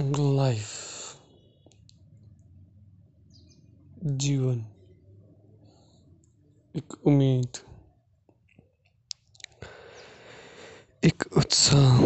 life जीवन एक उम्मीद एक उत्साह